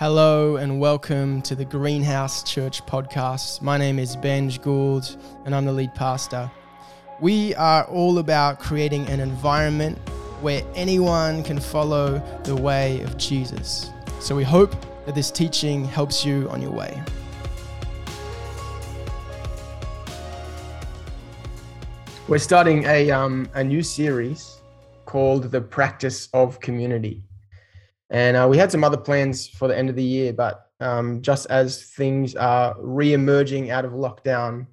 Hello and welcome to the Greenhouse Church podcast. My name is Benj Gould and I'm the lead pastor. We are all about creating an environment where anyone can follow the way of Jesus. So we hope that this teaching helps you on your way. We're starting a, um, a new series called The Practice of Community. And uh, we had some other plans for the end of the year, but um, just as things are re-emerging out of lockdown,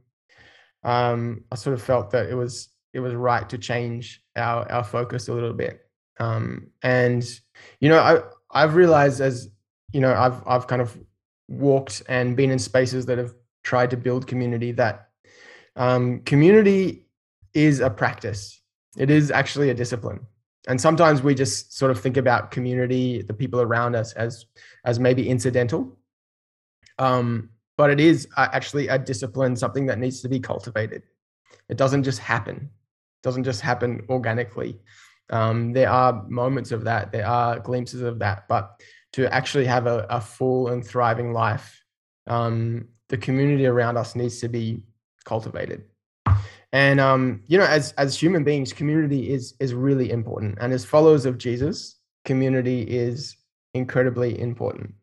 um, I sort of felt that it was it was right to change our our focus a little bit. Um, and you know, I I've realized as you know, I've I've kind of walked and been in spaces that have tried to build community that um, community is a practice. It is actually a discipline and sometimes we just sort of think about community the people around us as as maybe incidental. Um, but it is actually a discipline something that needs to be cultivated. It doesn't just happen. It doesn't just happen organically. Um, there are moments of that. There are glimpses of that. But to actually have a, a full and thriving life um, the community around us needs to be cultivated and um, you know, as as human beings, community is is really important. And as followers of Jesus, community is incredibly important.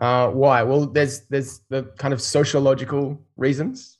Uh, why? Well, there's there's the kind of sociological reasons.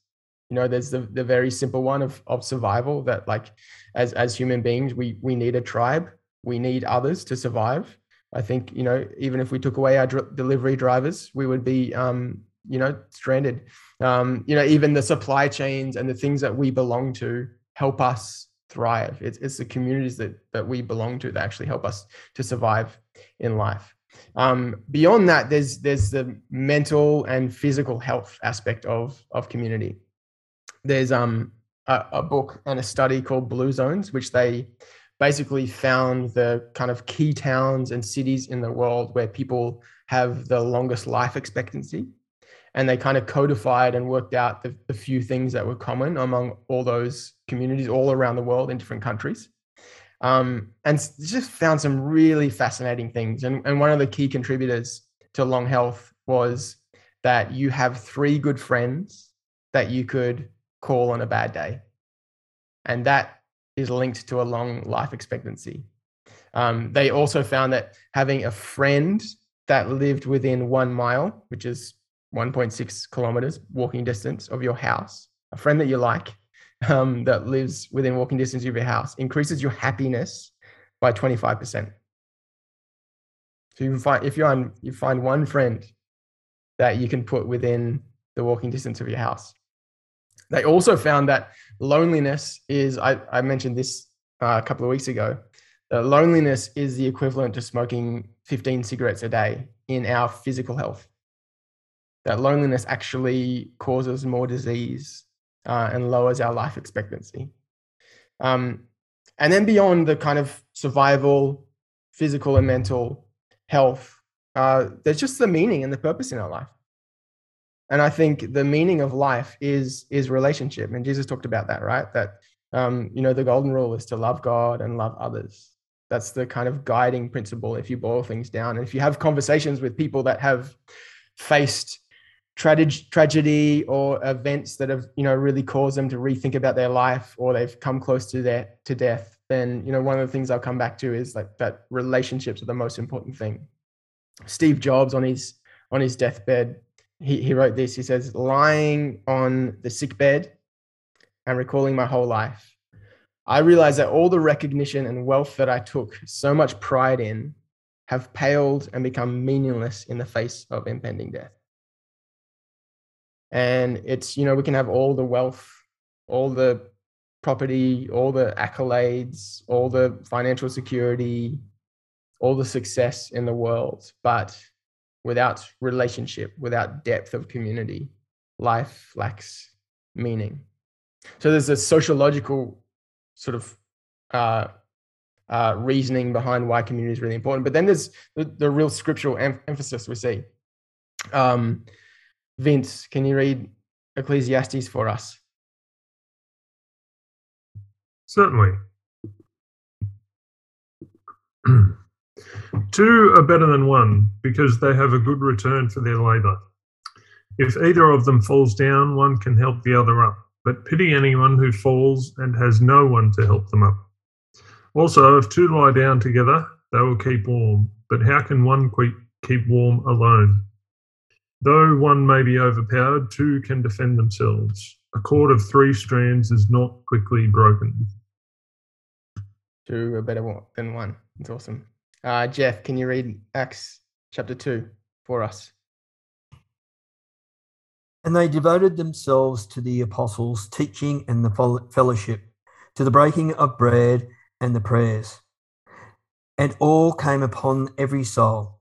You know, there's the, the very simple one of of survival that like as as human beings, we we need a tribe. We need others to survive. I think you know, even if we took away our dr- delivery drivers, we would be um, you know stranded. Um, you know even the supply chains and the things that we belong to help us thrive. It's, it's the communities that that we belong to that actually help us to survive in life. Um, beyond that there's there's the mental and physical health aspect of of community. There's um a, a book and a study called blue zones which they basically found the kind of key towns and cities in the world where people have the longest life expectancy and they kind of codified and worked out the, the few things that were common among all those communities all around the world in different countries. Um, and just found some really fascinating things. And, and one of the key contributors to long health was that you have three good friends that you could call on a bad day. And that is linked to a long life expectancy. Um, they also found that having a friend that lived within one mile, which is 1.6 kilometers walking distance of your house, a friend that you like um, that lives within walking distance of your house increases your happiness by 25%. So you can find if you find you find one friend that you can put within the walking distance of your house. They also found that loneliness is I, I mentioned this uh, a couple of weeks ago. That loneliness is the equivalent to smoking 15 cigarettes a day in our physical health that loneliness actually causes more disease uh, and lowers our life expectancy. Um, and then beyond the kind of survival, physical and mental health, uh, there's just the meaning and the purpose in our life. And I think the meaning of life is is relationship. And Jesus talked about that, right? That um, you know the golden rule is to love God and love others. That's the kind of guiding principle if you boil things down. And if you have conversations with people that have faced tragedy, or events that have you know really caused them to rethink about their life or they've come close to their to death then you know one of the things i'll come back to is like that relationships are the most important thing. Steve jobs on his on his deathbed he, he wrote this. He says lying on the sick bed and recalling my whole life. I realized that all the recognition and wealth that i took so much pride in have paled and become meaningless in the face of impending death and it's you know we can have all the wealth all the property all the accolades all the financial security all the success in the world but without relationship without depth of community life lacks meaning. So there's a sociological sort of uh, uh, reasoning behind why community is really important but then there's the, the real scriptural em- emphasis we see. Um, Vince, can you read Ecclesiastes for us? Certainly. Two are better than one because they have a good return for their labour. If either of them falls down, one can help the other up. But pity anyone who falls and has no one to help them up. Also, if two lie down together, they will keep warm. But how can one keep warm alone? Though one may be overpowered, two can defend themselves. A cord of three strands is not quickly broken. Two are better than one. It's awesome. Uh, Jeff, can you read Acts chapter 2 for us? And they devoted themselves to the apostles' teaching and the fellowship, to the breaking of bread and the prayers. And awe came upon every soul,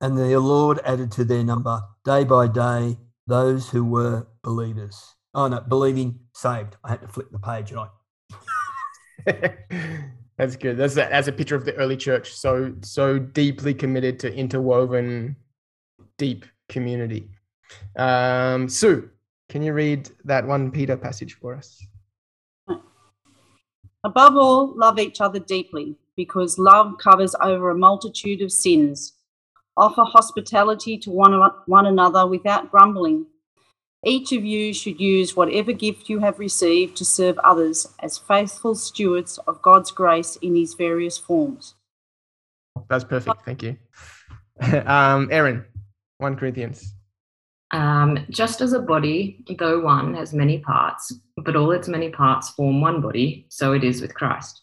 And the Lord added to their number day by day those who were believers. Oh no, believing saved. I had to flip the page and I. that's good. That's a, that's a picture of the early church. So so deeply committed to interwoven, deep community. Um, Sue, can you read that one Peter passage for us? Above all, love each other deeply, because love covers over a multitude of sins. Offer hospitality to one, one another without grumbling. Each of you should use whatever gift you have received to serve others as faithful stewards of God's grace in his various forms. That's perfect. Thank you. um, Erin, 1 Corinthians. Um, just as a body, though one, has many parts, but all its many parts form one body, so it is with Christ.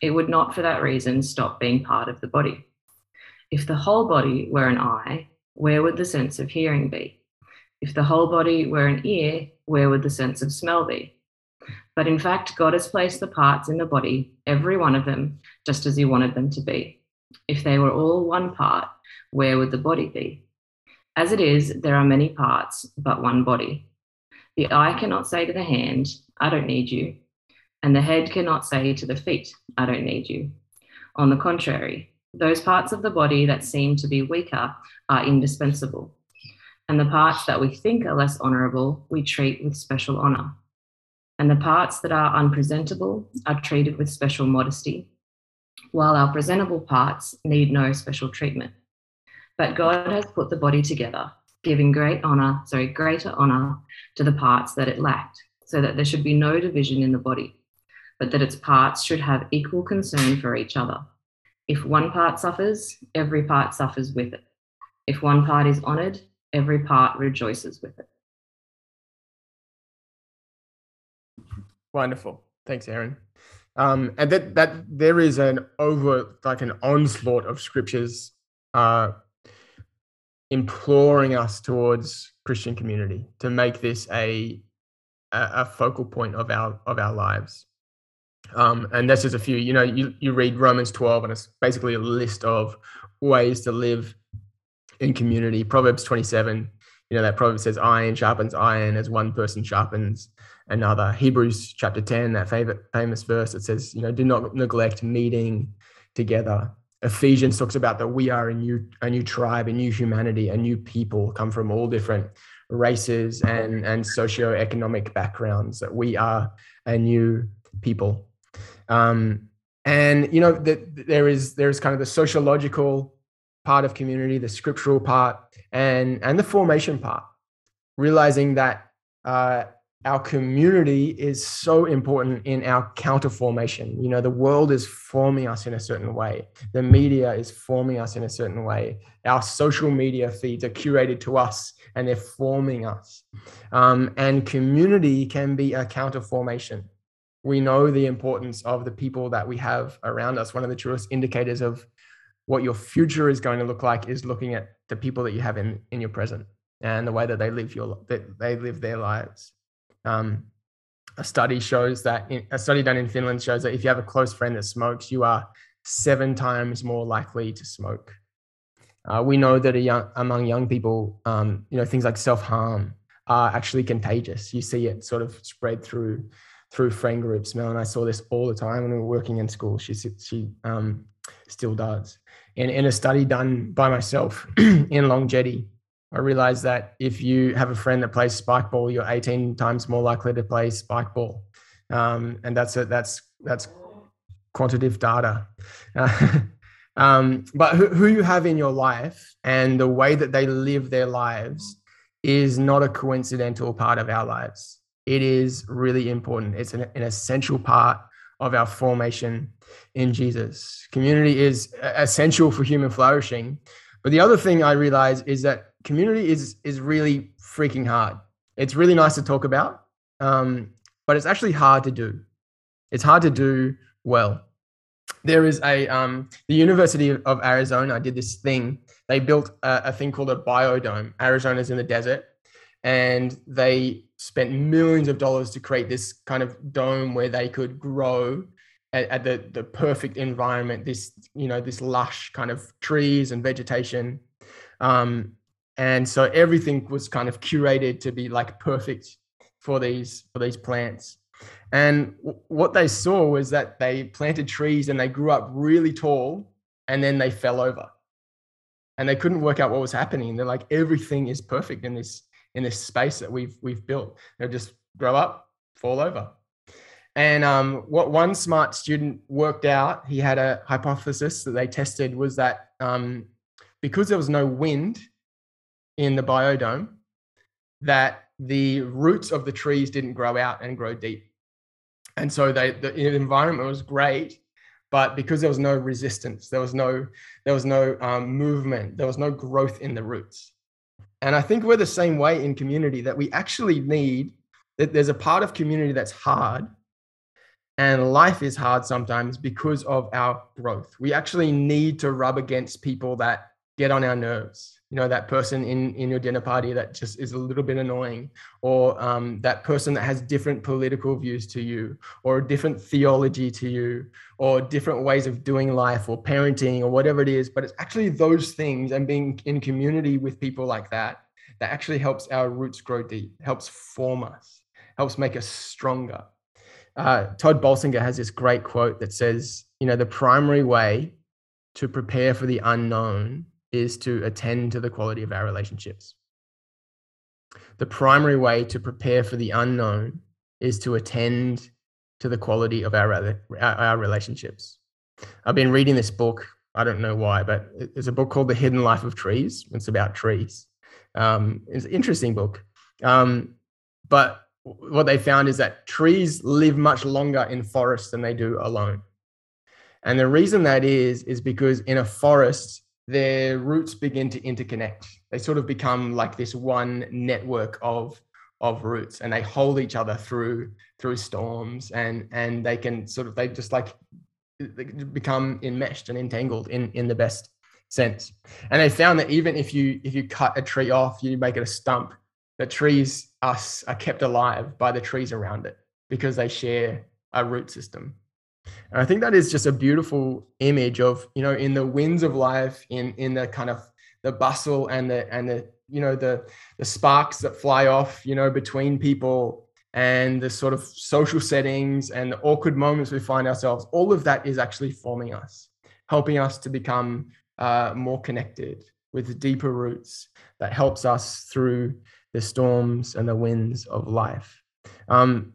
it would not for that reason stop being part of the body. If the whole body were an eye, where would the sense of hearing be? If the whole body were an ear, where would the sense of smell be? But in fact, God has placed the parts in the body, every one of them, just as He wanted them to be. If they were all one part, where would the body be? As it is, there are many parts, but one body. The eye cannot say to the hand, I don't need you. And the head cannot say to the feet, I don't need you. On the contrary, those parts of the body that seem to be weaker are indispensable. And the parts that we think are less honourable, we treat with special honour. And the parts that are unpresentable are treated with special modesty, while our presentable parts need no special treatment. But God has put the body together giving great honor, sorry, greater honor to the parts that it lacked, so that there should be no division in the body, but that its parts should have equal concern for each other. If one part suffers, every part suffers with it. If one part is honored, every part rejoices with it. Wonderful. Thanks, Aaron. Um, and that that there is an over like an onslaught of scriptures uh, imploring us towards Christian community to make this a a, focal point of our of our lives. Um, and that's just a few. You know, you you read Romans twelve, and it's basically a list of ways to live in community. Proverbs twenty seven. You know that proverb says, "Iron sharpens iron as one person sharpens another." Hebrews chapter ten, that favorite famous verse that says, "You know, do not neglect meeting together." Ephesians talks about that we are a new a new tribe, a new humanity, a new people, come from all different races and and socioeconomic backgrounds. That we are a new people, um, and you know that there is there is kind of the sociological part of community, the scriptural part, and and the formation part. Realizing that uh, our community is so important in our counter formation. You know, the world is forming us in a certain way. The media is forming us in a certain way. Our social media feeds are curated to us and they're forming us. Um, and community can be a counter formation. We know the importance of the people that we have around us. One of the truest indicators of what your future is going to look like is looking at the people that you have in, in your present and the way that they live your that they live their lives. Um, a study shows that in, a study done in Finland shows that if you have a close friend that smokes, you are seven times more likely to smoke. Uh, we know that young, among young people, um, you know, things like self harm are actually contagious. You see it sort of spread through through friend groups. Mel and I saw this all the time when we were working in school. She she um, still does. And in a study done by myself in Long Jetty, I realized that if you have a friend that plays spike ball, you're 18 times more likely to play spike ball. Um, and that's it. That's that's quantitative data. Um, but who, who you have in your life and the way that they live their lives is not a coincidental part of our lives. It is really important. It's an, an essential part of our formation in Jesus. Community is essential for human flourishing. But the other thing I realize is that community is is really freaking hard. It's really nice to talk about, um, but it's actually hard to do. It's hard to do well. There is a um, the University of Arizona did this thing. They built a, a thing called a biodome. Arizona's in the desert, and they spent millions of dollars to create this kind of dome where they could grow at, at, the the perfect environment. This you know this lush kind of trees and vegetation. Um, and so everything was kind of curated to be like perfect for these for these plants and w- what they saw was that they planted trees and they grew up really tall and then they fell over and they couldn't work out what was happening they're like everything is perfect in this in this space that we've we've built they'll just grow up fall over and um, what one smart student worked out he had a hypothesis that they tested was that um, because there was no wind in the biodome that the roots of the trees didn't grow out and grow deep. And so they, the environment was great, but because there was no resistance, there was no, there was no um, movement, there was no growth in the roots. And I think we're the same way in community that we actually need that there's a part of community that's hard and life is hard sometimes because of our growth. We actually need to rub against people that get on our nerves you know that person in in your dinner party that just is a little bit annoying or um, that person that has different political views to you or a different theology to you or different ways of doing life or parenting or whatever it is but it's actually those things and being in community with people like that that actually helps our roots grow deep helps form us helps make us stronger. Uh, Tod Bolsinger has this great quote that says you know the primary way to prepare for the unknown is to attend to the quality of our relationships. The primary way to prepare for the unknown is to attend to the quality of our, our relationships. I've been reading this book. I don't know why, but it's a book called The Hidden Life of Trees. It's about trees. Um, it's an interesting book. Um, but what they found is that trees live much longer in forests than they do alone. And the reason that is, is because in a forest, their roots begin to interconnect. They sort of become like this one network of of roots, and they hold each other through through storms, and and they can sort of they just like become enmeshed and entangled in in the best sense. And they found that even if you if you cut a tree off, you make it a stump, the trees us are kept alive by the trees around it because they share a root system. And I think that is just a beautiful image of, you know, in the winds of life, in in the kind of the bustle and the and the you know the the sparks that fly off, you know, between people and the sort of social settings and the awkward moments we find ourselves. All of that is actually forming us, helping us to become uh, more connected with deeper roots that helps us through the storms and the winds of life. Um,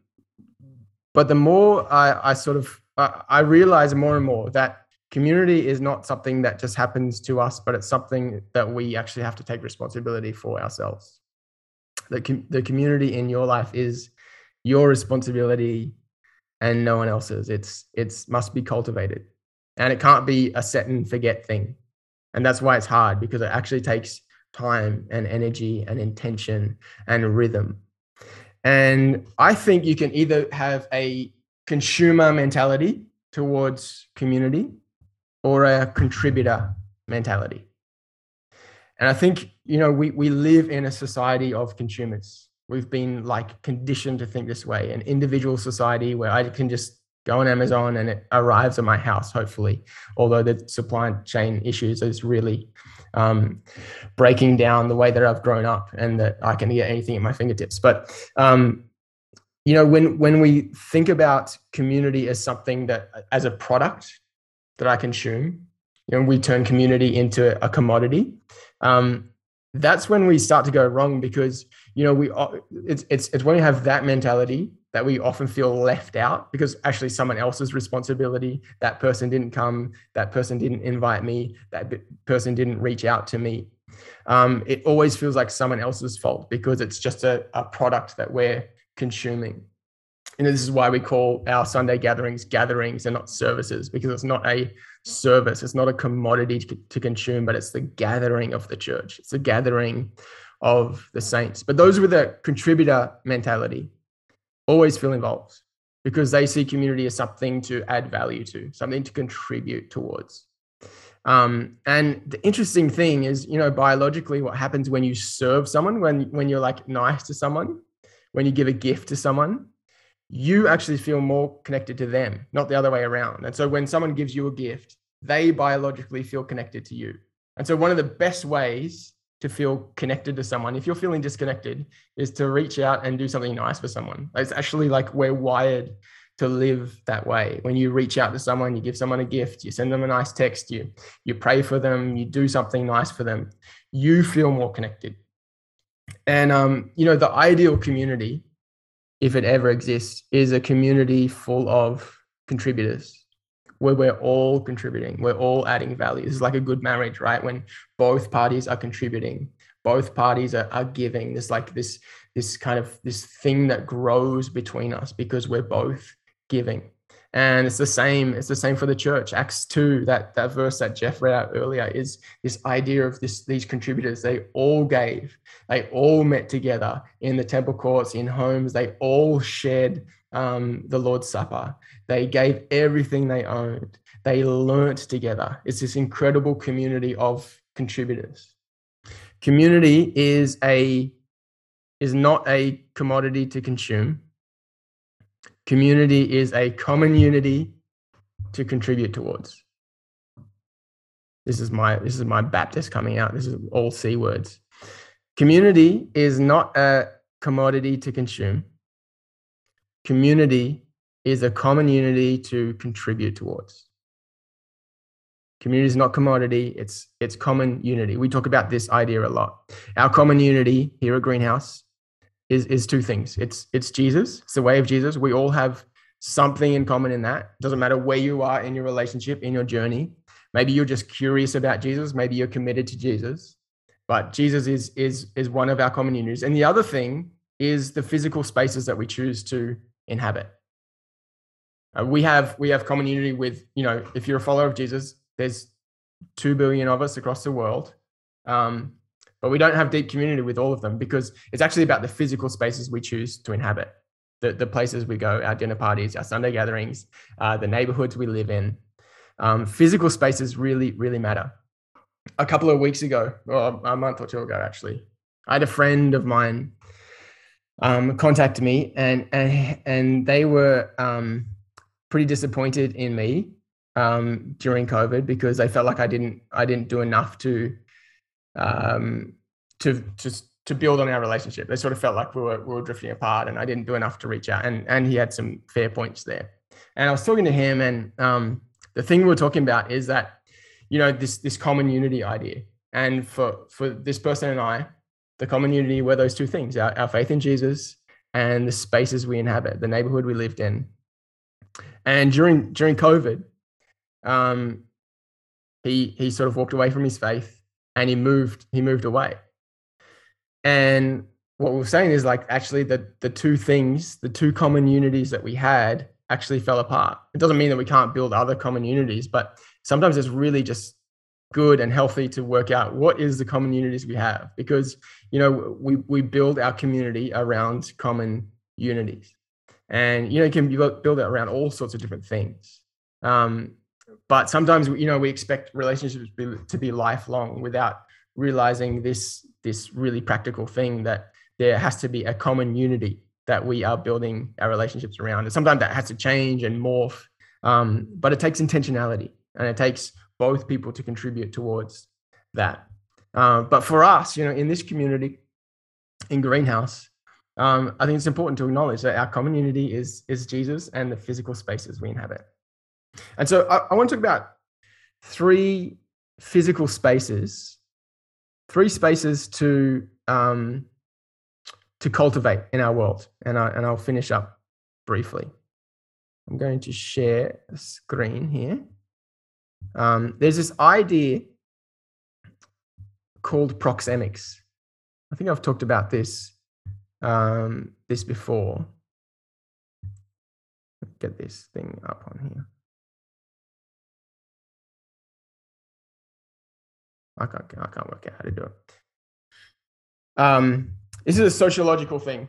but the more I, I sort of I realize more and more that community is not something that just happens to us, but it's something that we actually have to take responsibility for ourselves. The, com- the community in your life is your responsibility and no one else's. It's it's must be cultivated. And it can't be a set and forget thing. And that's why it's hard because it actually takes time and energy and intention and rhythm. And I think you can either have a consumer mentality towards community or a contributor mentality. And I think, you know, we, we live in a society of consumers. We've been like conditioned to think this way, an individual society where I can just go on Amazon and it arrives at my house, hopefully. Although the supply chain issues is really um, breaking down the way that I've grown up and that I can get anything at my fingertips. But um, you know, when when we think about community as something that as a product that I consume, you know, we turn community into a commodity. Um, that's when we start to go wrong because you know we it's it's it's when we have that mentality that we often feel left out because actually someone else's responsibility that person didn't come that person didn't invite me that person didn't reach out to me um, it always feels like someone else's fault because it's just a, a product that we're consuming. And this is why we call our sunday gatherings gatherings and not services because it's not a service it's not a commodity to, to consume but it's the gathering of the church. It's the gathering of the saints. But those with a contributor mentality always feel involved because they see community as something to add value to, something to contribute towards. Um, and the interesting thing is, you know, biologically, what happens when you serve someone, when when you're like nice to someone, when you give a gift to someone, you actually feel more connected to them, not the other way around. And so when someone gives you a gift, they biologically feel connected to you. And so one of the best ways to feel connected to someone, if you're feeling disconnected, is to reach out and do something nice for someone. It's actually like we're wired to live that way. When you reach out to someone, you give someone a gift, you send them a nice text, you you pray for them, you do something nice for them, you feel more connected. And um, you know, the ideal community, if it ever exists, is a community full of contributors where we're all contributing, we're all adding value. Is like a good marriage, right? When both parties are contributing, both parties are, are giving. There's like this this kind of this thing that grows between us because we're both giving. And it's the same, it's the same for the church. Acts 2, that, that verse that Jeff read out earlier is this idea of this, these contributors. They all gave, they all met together in the temple courts, in homes, they all shared um, the Lord's Supper. They gave everything they owned. They learnt together. It's this incredible community of contributors. Community is a is not a commodity to consume. Community is a common unity to contribute towards. This is my this is my Baptist coming out. This is all C words. Community is not a commodity to consume community is a common unity to contribute towards. Community is not commodity, it's, it's common unity. We talk about this idea a lot. Our common unity here at Greenhouse is, is two things it's, it's Jesus, it's the way of Jesus. We all have something in common in that. Doesn't matter where you are in your relationship, in your journey. Maybe you're just curious about Jesus, maybe you're committed to Jesus. But Jesus is, is, is one of our common unions. And the other thing is the physical spaces that we choose to inhabit. Uh, we have we have common unity with you know if you're a follower of Jesus, there's two billion of us across the world, um, but we don't have deep community with all of them because it's actually about the physical spaces we choose to inhabit, the the places we go, our dinner parties, our Sunday gatherings, uh, the neighborhoods we live in. Um, physical spaces really really matter. A couple of weeks ago, or a month or two ago, actually, I had a friend of mine um, contacted me and and and they were um, pretty disappointed in me um, during COVID because they felt like I didn't I didn't do enough to um, to to to build on our relationship. They sort of felt like we were we were drifting apart, and I didn't do enough to reach out. And and he had some fair points there. And I was talking to him, and um, the thing we were talking about is that you know this this common unity idea. And for for this person and I, the common unity were those two things our, our faith in Jesus and the spaces we inhabit, the neighborhood we lived in. And during during COVID, um, he he sort of walked away from his faith and he moved he moved away. And what we're saying is like actually the the two things, the two common unities that we had actually fell apart. It doesn't mean that we can't build other common unities, but sometimes it's really just good and healthy to work out what is the common unities we have because you know we we build our community around common unities and you know you can build it around all sorts of different things um, but sometimes you know we expect relationships to be, to be lifelong without realizing this this really practical thing that there has to be a common unity that we are building our relationships around and sometimes that has to change and morph um, but it takes intentionality and it takes both people to contribute towards that uh, but for us you know in this community in greenhouse um, I think it's important to acknowledge that our common unity is is Jesus and the physical spaces we inhabit. And so I, I want to talk about three physical spaces, three spaces to um, to cultivate in our world, and I and I'll finish up briefly. I'm going to share a screen here. Um, there's this idea called proxemics. I think I've talked about this um, this before. Get this thing up on here. I can't, I can't work out how to do it. Um, this is a sociological thing.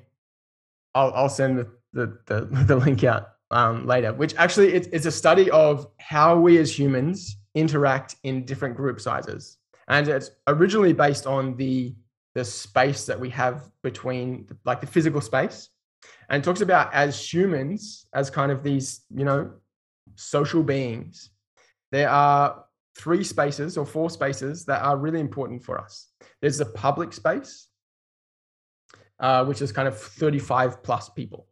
I'll, I'll send the, the, the, the link out um, later, which actually it's, it's a study of how we as humans interact in different group sizes. And it's originally based on the the space that we have between like the physical space and talks about as humans as kind of these you know social beings there are three spaces or four spaces that are really important for us there's the public space uh, which is kind of 35 plus people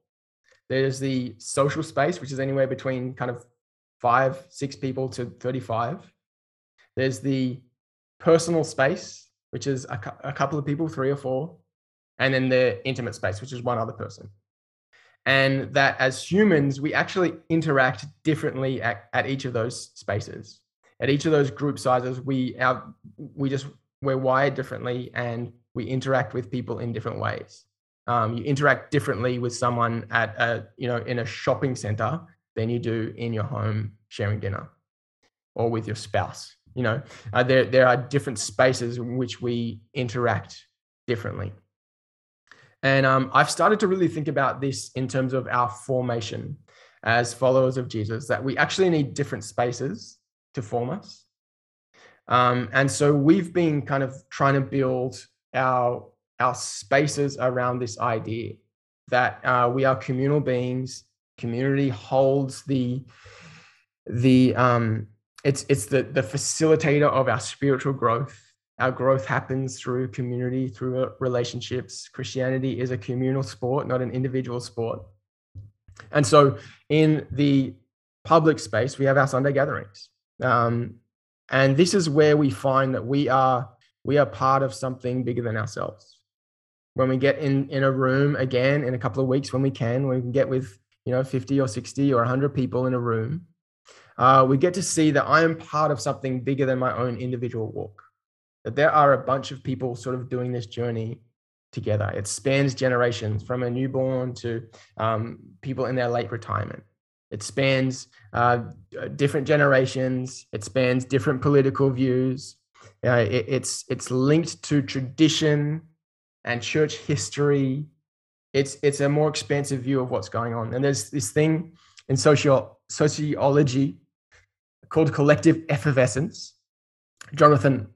there's the social space which is anywhere between kind of five six people to 35 there's the personal space which is a, a couple of people, three or four, and then the intimate space, which is one other person. And that as humans, we actually interact differently at, at each of those spaces. At each of those group sizes, we our, we just we're wired differently and we interact with people in different ways. Um, you interact differently with someone at a you know in a shopping center than you do in your home sharing dinner or with your spouse you know uh, there there are different spaces in which we interact differently and um, i've started to really think about this in terms of our formation as followers of jesus that we actually need different spaces to form us. Um, and so we've been kind of trying to build our our spaces around this idea that uh, we are communal beings. Community holds the the um, it's it's the the facilitator of our spiritual growth. Our growth happens through community through relationships. Christianity is a communal sport not an individual sport. And so in the public space we have our sunday gatherings um, and this is where we find that we are we are part of something bigger than ourselves when we get in in a room again in a couple of weeks when we can when we can get with you know 50 or 60 or 100 people in a room uh, we get to see that I am part of something bigger than my own individual walk. That there are a bunch of people sort of doing this journey together. It spans generations from a newborn to um, people in their late retirement. It spans uh, different generations. It spans different political views. Uh, it, it's it's linked to tradition and church history. It's it's a more expansive view of what's going on. And there's this thing in social sociology called collective effervescence. Jonathan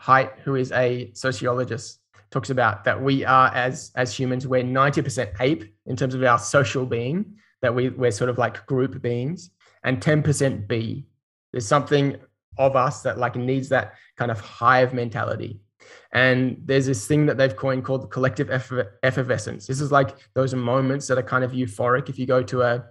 Haidt, who is a sociologist, talks about that we are as as humans, we're 90% ape in terms of our social being, that we, we're sort of like group beings, and 10% bee. There's something of us that like needs that kind of hive mentality. And there's this thing that they've coined called the collective effervescence. This is like those moments that are kind of euphoric. If you go to a,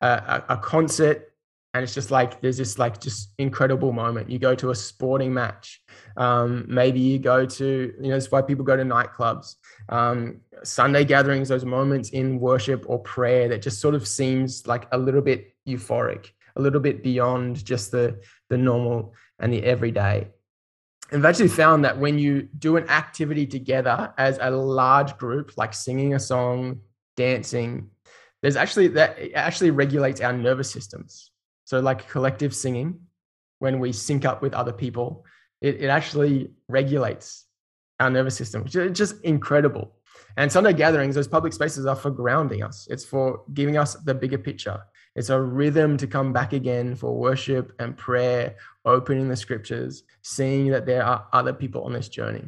a, a concert and it's just like there's this like just incredible moment you go to a sporting match um, maybe you go to you know that's why people go to nightclubs um, sunday gatherings those moments in worship or prayer that just sort of seems like a little bit euphoric a little bit beyond just the the normal and the everyday And I've actually found that when you do an activity together as a large group, like singing a song, dancing, there's actually that actually regulates our nervous systems. So, like collective singing, when we sync up with other people, it, it actually regulates our nervous system, which is just incredible. And Sunday gatherings, those public spaces are for grounding us, it's for giving us the bigger picture. It's a rhythm to come back again for worship and prayer, opening the scriptures, seeing that there are other people on this journey.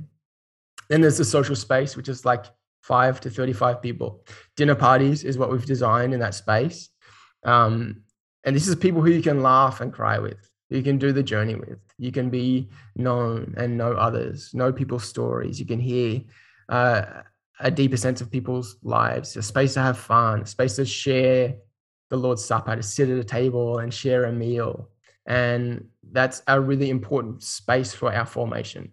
Then there's the social space, which is like five to 35 people. Dinner parties is what we've designed in that space. Um, and this is people who you can laugh and cry with, you can do the journey with. You can be known and know others, know people's stories. You can hear uh, a deeper sense of people's lives, a space to have fun, a space to share the Lord's Supper, to sit at a table and share a meal. And that's a really important space for our formation.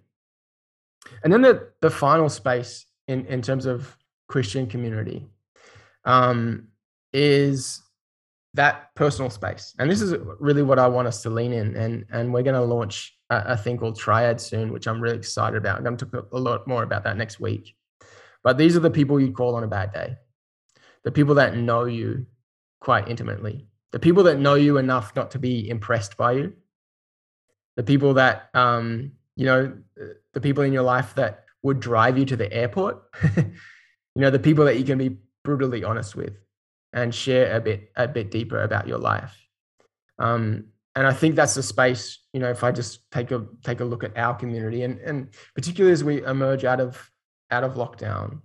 And then the, the final space in, in terms of Christian community um, is that personal space. And this is really what I want us to lean in. And, and we're going to launch a, a, thing called Triad soon, which I'm really excited about. I'm going to talk a lot more about that next week. But these are the people you call on a bad day, the people that know you quite intimately, the people that know you enough not to be impressed by you, the people that, um, you know, the people in your life that would drive you to the airport, you know, the people that you can be brutally honest with and share a bit a bit deeper about your life. Um, and I think that's the space, you know, if I just take a take a look at our community and and particularly as we emerge out of out of lockdown,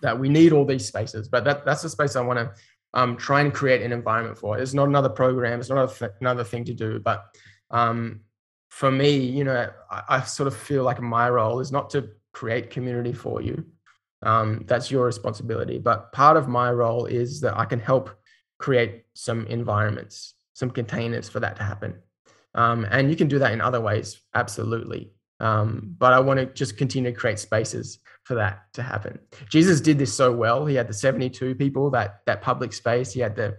that we need all these spaces. But that that's the space I want to um, try and create an environment for. It's not another program. It's not th- another thing to do. But um, for me, you know, I, I, sort of feel like my role is not to create community for you. Um, that's your responsibility. But part of my role is that I can help create some environments, some containers for that to happen. Um, and you can do that in other ways, absolutely. Um, but I want to just continue to create spaces for that to happen. Jesus did this so well. He had the 72 people, that that public space. He had the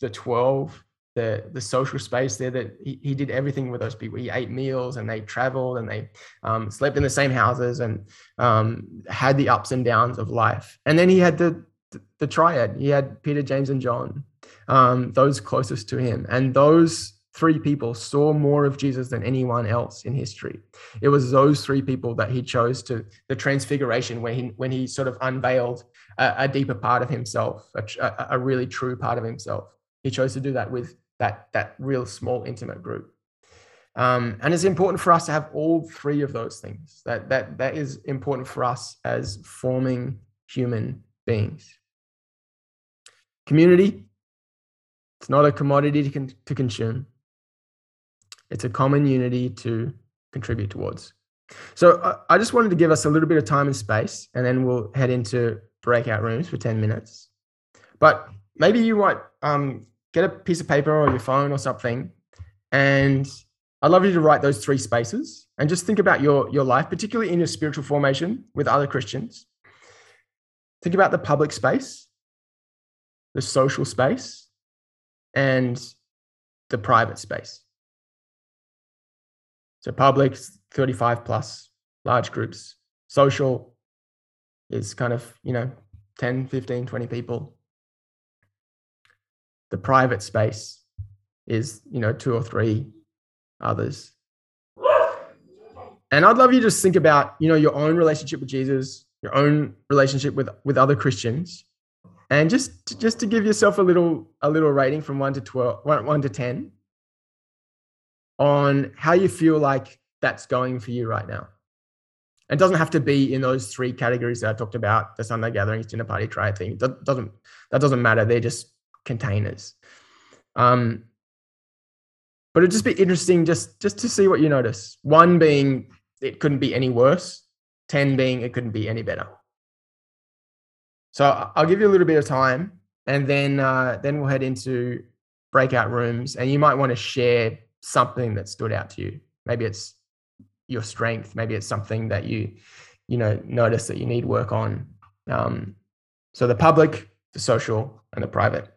the 12, the the social space there. That he, he did everything with those people. He ate meals and they traveled and they um, slept in the same houses and um, had the ups and downs of life. And then he had the the, triad. He had Peter, James, and John, um, those closest to him, and those three people saw more of Jesus than anyone else in history. It was those three people that he chose to the transfiguration when he when he sort of unveiled a, a deeper part of himself, a, a, really true part of himself. He chose to do that with that that real small intimate group. Um, and it's important for us to have all three of those things. That that that is important for us as forming human beings. Community. It's not a commodity to, con- to consume it's a common unity to contribute towards. So uh, I just wanted to give us a little bit of time and space, and then we'll head into breakout rooms for 10 minutes. But maybe you might um, get a piece of paper or your phone or something, and I'd love you to write those three spaces and just think about your, your life, particularly in your spiritual formation with other Christians. Think about the public space, the social space, and the private space. So public, 35 plus, large groups. Social is kind of, you know, 10, 15, 20 people. The private space is, you know, two or three others. And I'd love you to just think about, you know, your own relationship with Jesus, your own relationship with with other Christians, and just just to give yourself a little a little rating from one to 12, one, one to 10 on how you feel like that's going for you right now. It doesn't have to be in those three categories that I talked about: the Sunday gatherings, dinner party, triad thing. That doesn't that doesn't matter. They're just containers. Um, but it'd just be interesting just just to see what you notice. One being it couldn't be any worse. Ten being it couldn't be any better. So I'll give you a little bit of time, and then uh, then we'll head into breakout rooms, and you might want to share something that stood out to you. Maybe it's your strength. Maybe it's something that you, you know, notice that you need work on. Um, so the public, the social, and the private.